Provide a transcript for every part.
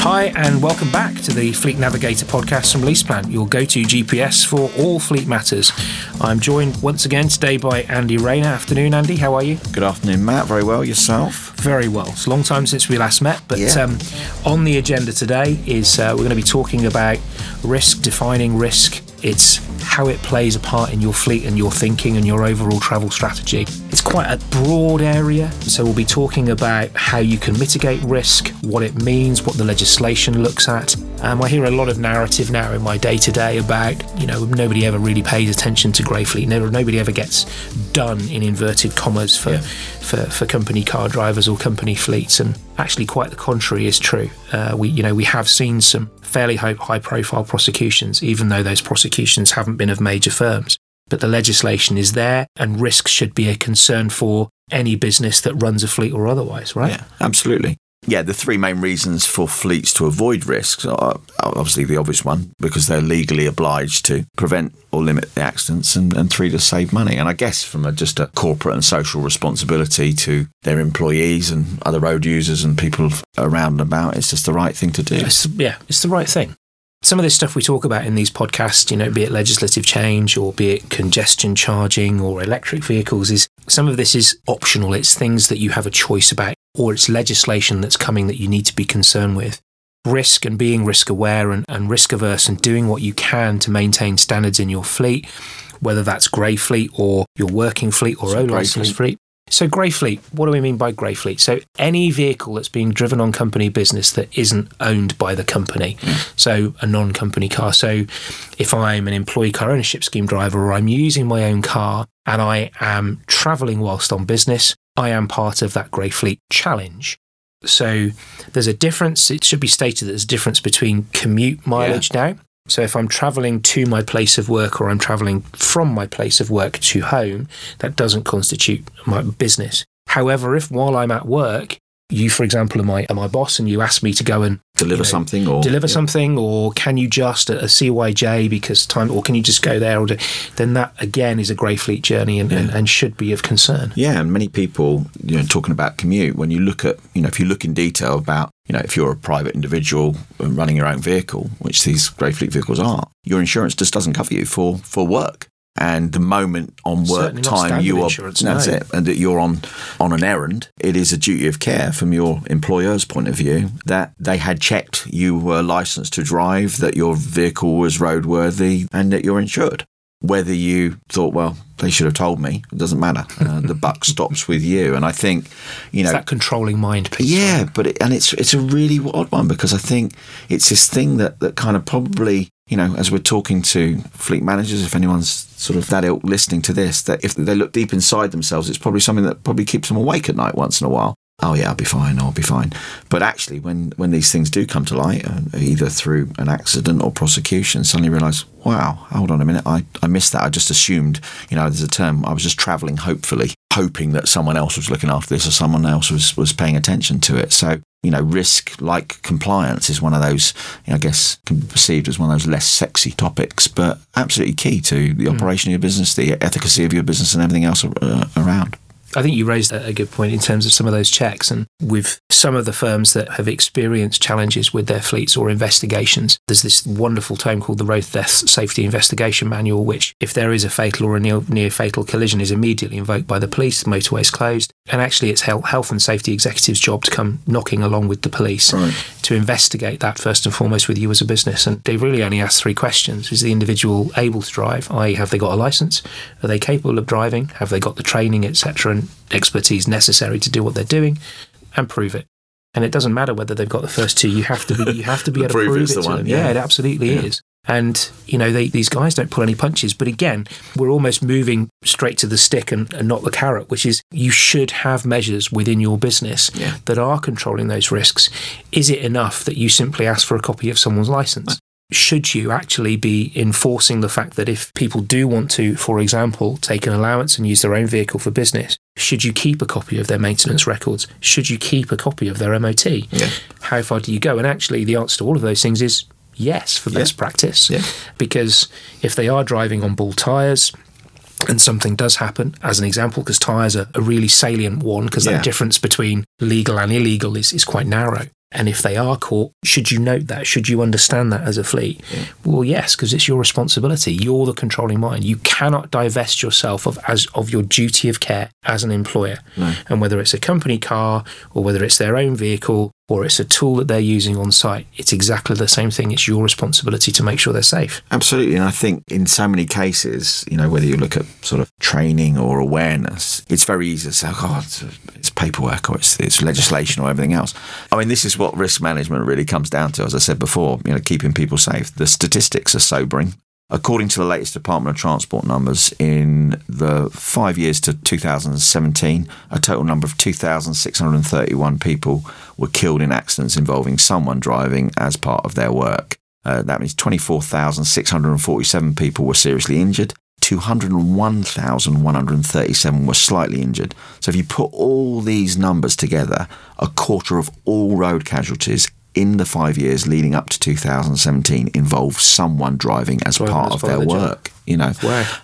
Hi, and welcome back to the Fleet Navigator podcast from LeasePlan, your go to GPS for all fleet matters. I'm joined once again today by Andy Rayner. Afternoon, Andy. How are you? Good afternoon, Matt. Very well. Yourself? Very well. It's a long time since we last met, but Yeah. um, on the agenda today is uh, we're going to be talking about risk, defining risk. It's how it plays a part in your fleet and your thinking and your overall travel strategy. It's quite a broad area, so we'll be talking about how you can mitigate risk, what it means, what the legislation looks at. Um, I hear a lot of narrative now in my day to day about, you know, nobody ever really pays attention to grey fleet. Never, nobody ever gets done in inverted commas for, for, for company car drivers or company fleets. And actually, quite the contrary is true. Uh, we, you know, we have seen some fairly high, high profile prosecutions, even though those prosecutions haven't been of major firms. But the legislation is there, and risk should be a concern for any business that runs a fleet or otherwise, right? Yeah, absolutely. Yeah, the three main reasons for fleets to avoid risks are obviously the obvious one, because they're legally obliged to prevent or limit the accidents, and, and three, to save money. And I guess from a, just a corporate and social responsibility to their employees and other road users and people around and about, it's just the right thing to do. It's, yeah, it's the right thing. Some of this stuff we talk about in these podcasts, you know, be it legislative change or be it congestion charging or electric vehicles, is some of this is optional. It's things that you have a choice about, or it's legislation that's coming that you need to be concerned with. Risk and being risk aware and, and risk averse and doing what you can to maintain standards in your fleet, whether that's grey fleet or your working fleet or So O license fleet. fleet. So, grey fleet, what do we mean by grey fleet? So, any vehicle that's being driven on company business that isn't owned by the company. Mm. So, a non company car. So, if I'm an employee car ownership scheme driver or I'm using my own car and I am travelling whilst on business, I am part of that grey fleet challenge. So, there's a difference. It should be stated that there's a difference between commute mileage now. So, if I'm travelling to my place of work or I'm travelling from my place of work to home, that doesn't constitute my business. However, if while I'm at work, you, for example, are my, are my boss and you ask me to go and Deliver you know, something or deliver something, or can you just a, a CYJ because time, or can you just go there? Or do, then that again is a grey fleet journey and, and, and should be of concern. Yeah, and many people, you know, talking about commute, when you look at, you know, if you look in detail about, you know, if you're a private individual running your own vehicle, which these grey fleet vehicles are, your insurance just doesn't cover you for for work. And the moment on work time you are that's no. it, and that you're on on an errand, it is a duty of care from your employer's point of view that they had checked you were licensed to drive, that your vehicle was roadworthy, and that you're insured whether you thought, well, they should have told me, it doesn't matter. Uh, the buck stops with you. And I think, you know, It's that controlling mind piece. yeah, but it, and it's it's a really odd one because I think it's this thing that that kind of probably you know as we're talking to fleet managers, if anyone's sort of that ilk listening to this, that if they look deep inside themselves, it's probably something that probably keeps them awake at night once in a while. Oh yeah, I'll be fine. I'll be fine. But actually, when when these things do come to light, uh, either through an accident or prosecution, suddenly realise, wow, hold on a minute, I I missed that. I just assumed, you know, there's a term. I was just travelling hopefully, hoping that someone else was looking after this or someone else was was paying attention to it. So you know, risk like compliance is one of those, you know, I guess, can be perceived as one of those less sexy topics, but absolutely key to the operation of your business, the efficacy of your business, and everything else uh, around. I think you raised a good point in terms of some of those checks. And with some of the firms that have experienced challenges with their fleets or investigations, there's this wonderful tome called the Road Death Safety Investigation Manual, which, if there is a fatal or a near, near fatal collision, is immediately invoked by the police. The motorway is closed. And actually, it's health, health and safety executives' job to come knocking along with the police Right. to investigate that first and foremost with you as a business. And they really only ask three questions Is the individual able to drive? I.e., have they got a license? Are they capable of driving? Have they got the training, etc., and expertise necessary to do what they're doing? And prove it. And it doesn't matter whether they've got the first two. You have to be. You have to be able to prove it the to one, them. yeah. Yeah, it absolutely Yeah. is. And you know, they, these guys don't pull any punches. But again, we're almost moving straight to the stick and, and not the carrot, which is you should have measures within your business Yeah. that are controlling those risks. Is it enough that you simply ask for a copy of someone's license? Should you actually be enforcing the fact that if people do want to, for example, take an allowance and use their own vehicle for business, should you keep a copy of their maintenance records? Should you keep a copy of their MOT? Yeah. How far do you go? And actually, the answer to all of those things is yes for Yeah. best practice. Yeah. Because if they are driving on ball tyres, and something does happen, as an example, because tyres are a really salient one, because Yeah. that difference between legal and illegal is, is quite narrow. And if they are caught, should you note that? Should you understand that as a fleet? Yeah. Well, yes, because it's your responsibility. You're the controlling mind. You cannot divest yourself of as of your duty of care as an employer. No. And whether it's a company car or whether it's their own vehicle or it's a tool that they're using on site, it's exactly the same thing. It's your responsibility to make sure they're safe. Absolutely. And I think in so many cases, you know, whether you look at sort of training or awareness, it's very easy to say, oh, it's, it's paperwork or it's, it's legislation or everything else. I mean, this is what risk management really comes down to, as I said before, you know, keeping people safe. The statistics are sobering. According to the latest Department of Transport numbers, in the five years to 2017, a total number of 2,631 people were killed in accidents involving someone driving as part of their work. Uh, that means 24,647 people were seriously injured. 201,137 were slightly injured. So if you put all these numbers together, a quarter of all road casualties in the five years leading up to 2017 involve someone driving as Driving part as of their the job. work. You know,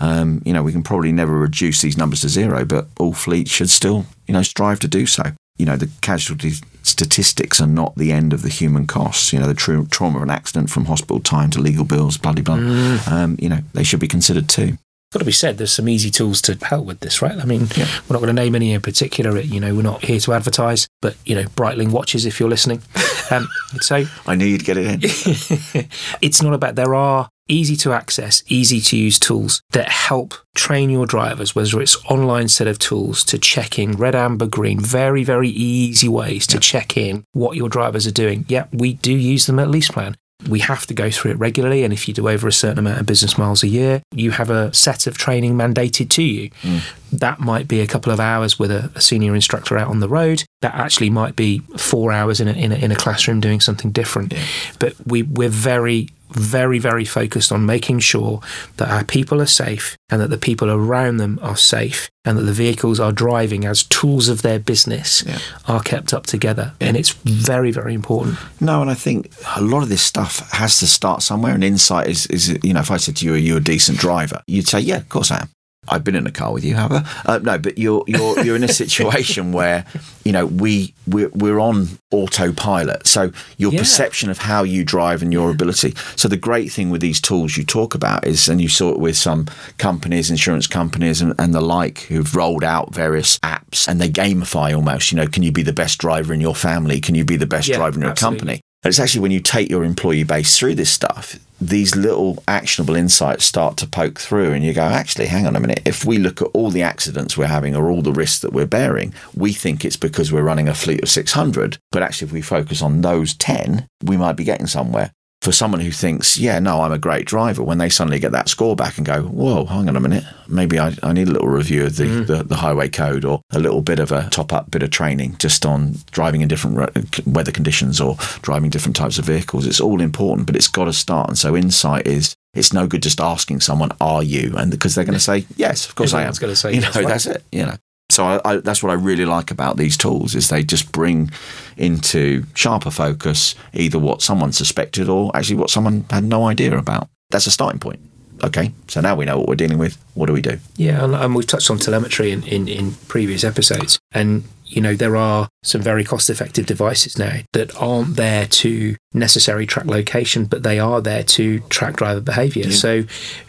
um, you know, we can probably never reduce these numbers to zero, but all fleets should still, you know, strive to do so. You know, the casualty statistics are not the end of the human costs. You know, the tra- trauma of an accident from hospital time to legal bills, bloody blah. Mm. Um, you know, they should be considered too. got to be said, there's some easy tools to help with this, right? I mean, Yeah. we're not going to name any in particular. You know, we're not here to advertise, but you know, Breitling watches if you're listening. Um, so I knew you'd get it in. it's not about there are easy to access, easy to use tools that help train your drivers, whether it's online set of tools to check in red, amber, green, very, very easy ways to check in what your drivers are doing. Yeah, we do use them at LeasePlan. We have to go through it regularly, and if you do over a certain amount of business miles a year, you have a set of training mandated to you. Mm. That might be a couple of hours with a, a senior instructor out on the road. That actually might be four hours in a, in a, in a classroom doing something different. But we, we're very, very, very focused on making sure that our people are safe and that the people around them are safe and that the vehicles are driving as tools of their business Yeah. are kept up together. And it's very, very important. No, and I think a lot of this stuff has to start somewhere. And insight is, is you know, if I said to you, "Are you a decent driver?" You'd say, "Yeah, of course I am." I've been in a car with you, have I? Uh, no, but you're you're you're in a situation where you know we we're, we're on autopilot. So your Yeah. perception of how you drive and your ability. So the great thing with these tools you talk about is, and you saw it with some companies, insurance companies, and, and the like, who've rolled out various apps and they gamify almost. You know, can you be the best driver in your family? Can you be the best Yeah, driver in your absolutely. company? And it's actually when you take your employee base through this stuff, these little actionable insights start to poke through, and you go, actually, hang on a minute. If we look at all the accidents we're having or all the risks that we're bearing, we think it's because we're running a fleet of 600. But actually, if we focus on those 10, we might be getting somewhere. For someone who thinks, yeah, no, I'm a great driver, when they suddenly get that score back and go, whoa, hang on a minute, maybe I, I need a little review of the, mm. the, the highway code or a little bit of a top up bit of training just on driving in different weather conditions or driving different types of vehicles. It's all important, but it's got to start. And so insight is it's no good just asking someone, "Are you?" and because they're going to say, "Yes, of course I am." Everyone's say you yes, know, right? that's it. You know. So I, I, that's what I really like about these tools is they just bring into sharper focus either what someone suspected or actually what someone had no idea about. That's a starting point. Okay, so now we know what we're dealing with. What do we do? Yeah, and, and we've touched on telemetry in, in, in previous episodes. And, you know, there are some very cost effective devices now that aren't there to necessarily track location, but they are there to track driver behavior. So,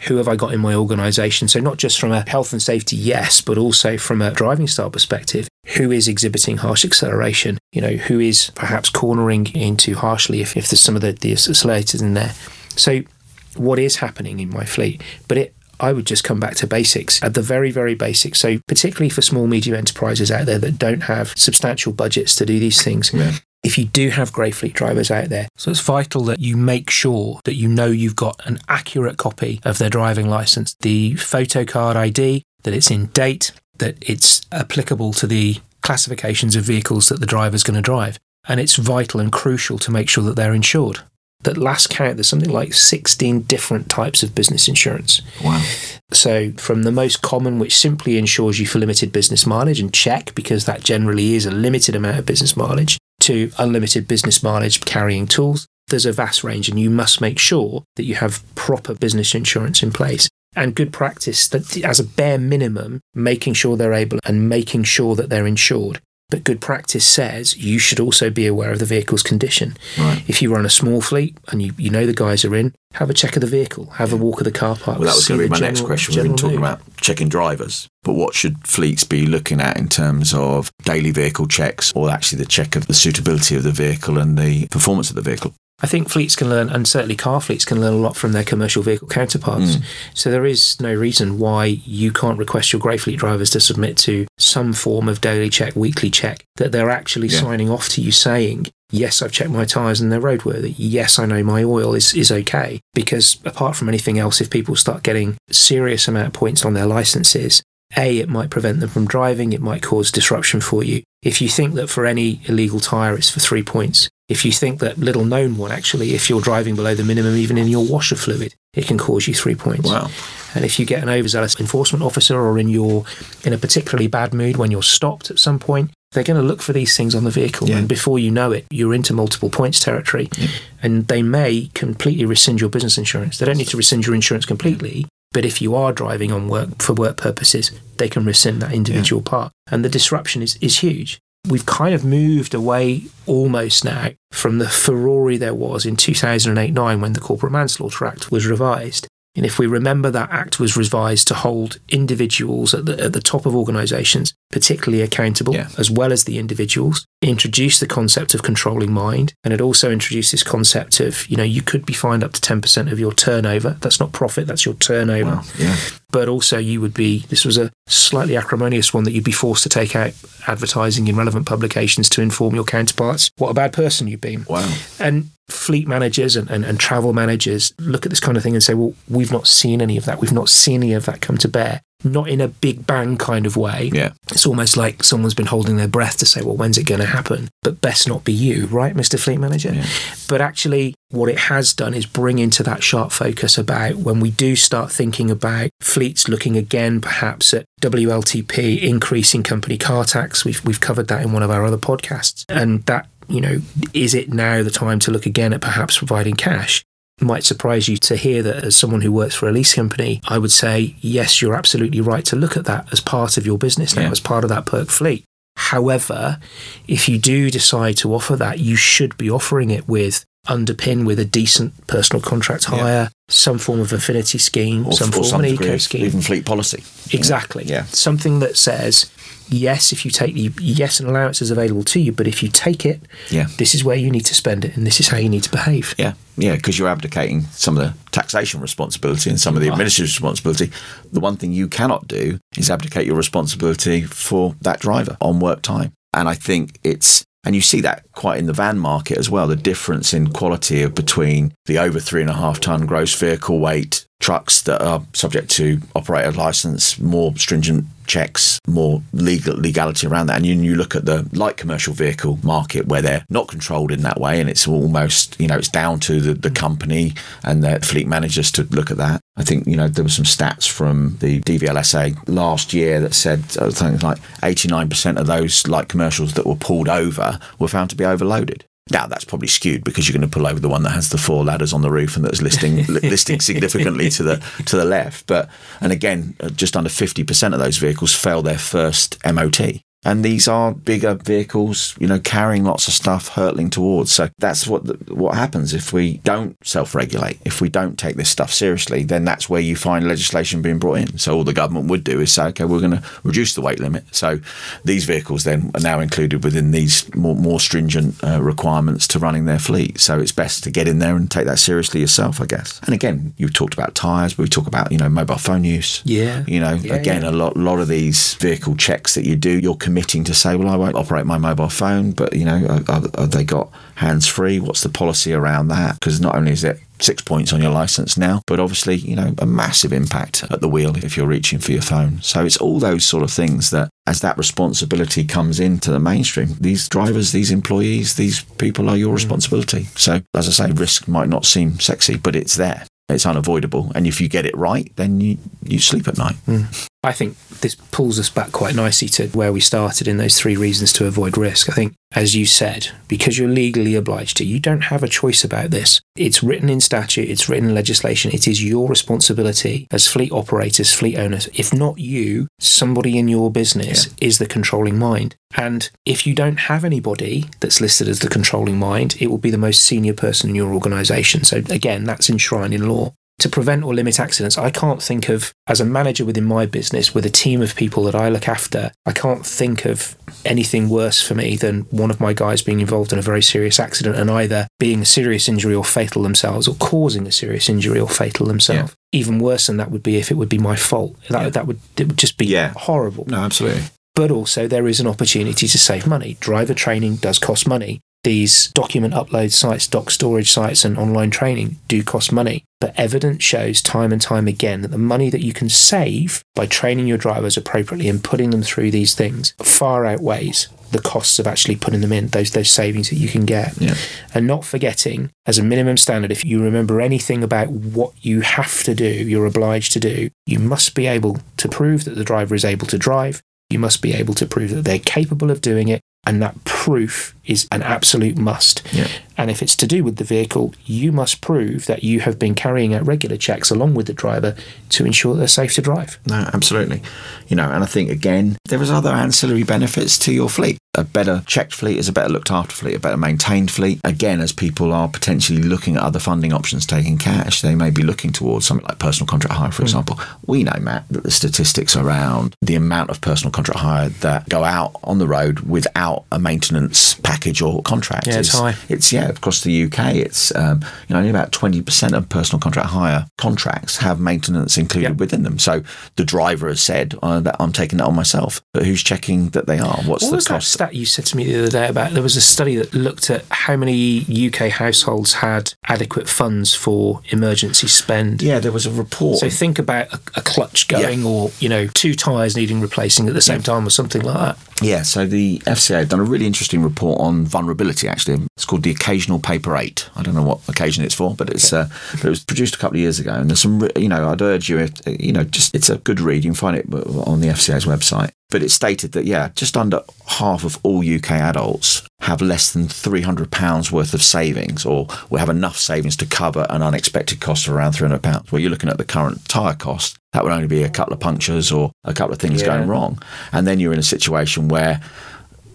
who have I got in my organization? So, not just from a health and safety, yes, but also from a driving style perspective. Who is exhibiting harsh acceleration? You know, who is perhaps cornering in too harshly if, if there's some of the, the accelerators in there? So, what is happening in my fleet? But it I would just come back to basics at the very, very basics. So, particularly for small, medium enterprises out there that don't have substantial budgets to do these things, Yeah. if you do have grey fleet drivers out there, so it's vital that you make sure that you know you've got an accurate copy of their driving license, the photo card ID, that it's in date, that it's applicable to the classifications of vehicles that the driver's going to drive. And it's vital and crucial to make sure that they're insured. That last count, there's something like 16 different types of business insurance. Wow. So, from the most common, which simply insures you for limited business mileage and check, because that generally is a limited amount of business mileage, to unlimited business mileage carrying tools, there's a vast range, and you must make sure that you have proper business insurance in place. And good practice that, as a bare minimum, making sure they're able and making sure that they're insured. But good practice says you should also be aware of the vehicle's condition. Right. If you run a small fleet and you, you know the guys are in, have a check of the vehicle, have a walk of the car park. Well, that was going to be my next question. We've been talking mood. about checking drivers, but what should fleets be looking at in terms of daily vehicle checks or actually the check of the suitability of the vehicle and the performance of the vehicle? I think fleets can learn, and certainly car fleets can learn a lot from their commercial vehicle counterparts. Mm. So there is no reason why you can't request your grey fleet drivers to submit to some form of daily check, weekly check, that they're actually Yeah. signing off to you saying, yes, I've checked my tyres and they're roadworthy. Yes, I know my oil is, is okay. Because apart from anything else, if people start getting serious amount of points on their licenses, A, it might prevent them from driving, it might cause disruption for you. If you think that for any illegal tyre it's for three points, if you think that little known one actually, if you're driving below the minimum even in your washer fluid, it can cause you three points. Wow. And if you get an overzealous enforcement officer or in your in a particularly bad mood when you're stopped at some point, they're going to look for these things on the vehicle, Yeah. and before you know it, you're into multiple points territory, and they may completely rescind your business insurance. They don't need to rescind your insurance completely, but if you are driving on work for work purposes, they can rescind that individual part, and the disruption is is huge. We've kind of moved away almost now from the furore there was in 2008 9 when the Corporate Manslaughter Act was revised. And if we remember that act was revised to hold individuals at the, at the top of organisations particularly accountable, Yeah. as well as the individuals, introduced the concept of controlling mind. And it also introduced this concept of, you know, you could be fined up to 10% of your turnover. That's not profit, that's your turnover Wow. Yeah. but also you would be this was a slightly acrimonious one that you'd be forced to take out advertising in relevant publications to inform your counterparts what a bad person you've been Wow. and fleet managers and, and, and travel managers look at this kind of thing and say well we've not seen any of that we've not seen any of that come to bear not in a big bang kind of way. Yeah. it's almost like someone's been holding their breath to say well when's it going to happen? But best not be you right mr fleet manager? Yeah. but actually what it has done is bring into that sharp focus about when we do start thinking about fleets looking again perhaps at WLTP increasing company car tax. We've we've covered that in one of our other podcasts. And that you know is it now the time to look again at perhaps providing cash might surprise you to hear that as someone who works for a lease company I would say yes you're absolutely right to look at that as part of your business now Yeah. as part of that perk fleet However, if you do decide to offer that, you should be offering it with underpin with a decent personal contract Yeah. hire, some form of affinity scheme, Or, some or form some of an eco scheme. even fleet policy. Exactly. Yeah. Something that says, yes, if you take the yes, an allowance is available to you, but if you take it, Yeah. this is where you need to spend it and this is how you need to behave. Yeah, yeah, because you're abdicating some of the taxation responsibility and some of the administrative responsibility. The one thing you cannot do is abdicate your responsibility for that driver on work time. And I think it's, and you see that quite in the van market as well, the difference in quality of between the over three and a half ton gross vehicle weight trucks that are subject to operator license, more stringent checks, more legal legality around that. And you, you look at the light commercial vehicle market where they're not controlled in that way, and it's almost you know it's down to the, the company and their fleet managers to look at that. I think you know there were some stats from the DVLSA last year that said uh, something like 89% of those light commercials that were pulled over were found to be overloaded. Now that's probably skewed because you're going to pull over the one that has the four ladders on the roof and that's listing listing significantly to the to the left. But and again, uh, just under fifty percent of those vehicles fail their first MOT. And these are bigger vehicles, you know, carrying lots of stuff, hurtling towards. So that's what the, what happens if we don't self-regulate. If we don't take this stuff seriously, then that's where you find legislation being brought in. So all the government would do is say, okay, we're going to reduce the weight limit. So these vehicles then are now included within these more, more stringent uh, requirements to running their fleet. So it's best to get in there and take that seriously yourself, I guess. And again, you've talked about tyres, but we talk about you know mobile phone use. Yeah. You know, Yeah, again, yeah. a lot, lot of these vehicle checks that you do, you're committing to say, well, I won't operate my mobile phone, but you know, they got hands free? What's the policy around that? Because not only is it six points on your license now, but obviously, you know, a massive impact at the wheel if you're reaching for your phone. So it's all those sort of things that, as that responsibility comes into the mainstream, these drivers, these employees, these people are your mm. responsibility. So, as I say, risk might not seem sexy, but it's there. It's unavoidable, and if you get it right, then you, you sleep at night. Mm. I think this pulls us back quite nicely to where we started in those three reasons to avoid risk. I think, as you said, because you're legally obliged to, you don't have a choice about this. It's written in statute, it's written in legislation. It is your responsibility as fleet operators, fleet owners. If not you, somebody in your business yeah. is the controlling mind. And if you don't have anybody that's listed as the controlling mind, it will be the most senior person in your organization. So, again, that's enshrined in law to prevent or limit accidents, I can't think of, as a manager within my business with a team of people that I look after, I can't think of anything worse for me than one of my guys being involved in a very serious accident and either being a serious injury or fatal themselves or causing a serious injury or fatal themselves. Yeah. Even worse than that would be if it would be my fault. That, yeah. that would, it would just be yeah. horrible. No, absolutely but also there is an opportunity to save money. Driver training does cost money these document upload sites, doc storage sites, and online training do cost money. But evidence shows time and time again that the money that you can save by training your drivers appropriately and putting them through these things far outweighs the costs of actually putting them in, those those savings that you can get. Yeah. And not forgetting, as a minimum standard, if you remember anything about what you have to do, you're obliged to do, you must be able to prove that the driver is able to drive. You must be able to prove that they're capable of doing it and that proof is an absolute must. Yeah. And if it's to do with the vehicle, you must prove that you have been carrying out regular checks along with the driver to ensure they're safe to drive. No, absolutely. You know, and I think again, there is other ancillary benefits to your fleet. A better checked fleet is a better looked after fleet, a better maintained fleet. Again, as people are potentially looking at other funding options taking cash, they may be looking towards something like personal contract hire, for mm. example. We know, Matt, that the statistics around the amount of personal contract hire that go out on the road without a maintenance package or contract. Yeah, it's high. It's, yeah, across the UK, it's, um, you know, only about 20% of personal contract hire contracts have maintenance included yep. within them. So the driver has said, oh, that I'm taking that on myself. But who's checking that they are? What's what the cost? Stat you said to me the other day about there was a study that looked at how many UK households had adequate funds for emergency spend. Yeah, there was a report. So think about a, a clutch going yeah. or, you know, two tyres needing replacing at the same yeah. time or something like that. Yeah, so the FCA have done a really interesting report on vulnerability. Actually, it's called the Occasional Paper Eight. I don't know what occasion it's for, but it's uh, but it was produced a couple of years ago, and there's some. You know, I'd urge you, you know, just it's a good read. You can find it on the FCA's website. But it stated that yeah, just under half of all UK adults have less than three hundred pounds worth of savings, or will have enough savings to cover an unexpected cost of around three hundred pounds. Well, you're looking at the current tyre cost. That would only be a couple of punctures or a couple of things yeah. going wrong, and then you're in a situation where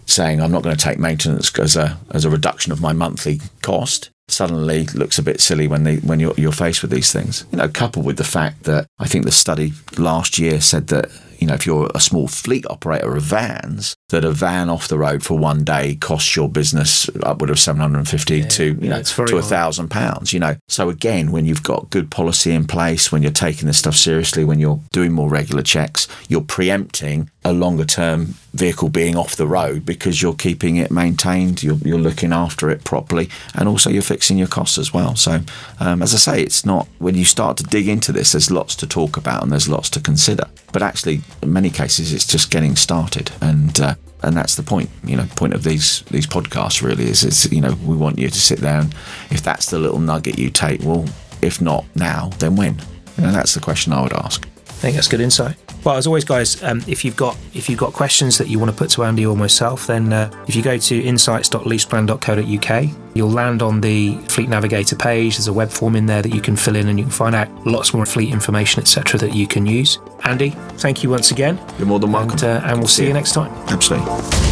saying I'm not going to take maintenance as a uh, as a reduction of my monthly cost suddenly looks a bit silly when they when you're you're faced with these things. You know, coupled with the fact that I think the study last year said that you know, if you're a small fleet operator of vans, that a van off the road for one day costs your business upward of 750 yeah, to, you know, to a thousand pounds, you know. So again, when you've got good policy in place, when you're taking this stuff seriously, when you're doing more regular checks, you're preempting a longer term vehicle being off the road because you're keeping it maintained, you're, you're looking after it properly, and also you're fixing your costs as well. So, um, as I say, it's not when you start to dig into this, there's lots to talk about and there's lots to consider. But actually, in many cases, it's just getting started, and uh, and that's the point. You know, point of these these podcasts really is is you know we want you to sit down. If that's the little nugget you take, well, if not now, then when? And that's the question I would ask. I think that's good insight. Well, as always, guys, um, if you've got if you've got questions that you want to put to Andy or myself, then uh, if you go to insights.leaseplan.co.uk, you'll land on the Fleet Navigator page. There's a web form in there that you can fill in, and you can find out lots more fleet information, etc., that you can use. Andy, thank you once again. You're more than welcome. And, uh, and we'll see, see you next time. Absolutely.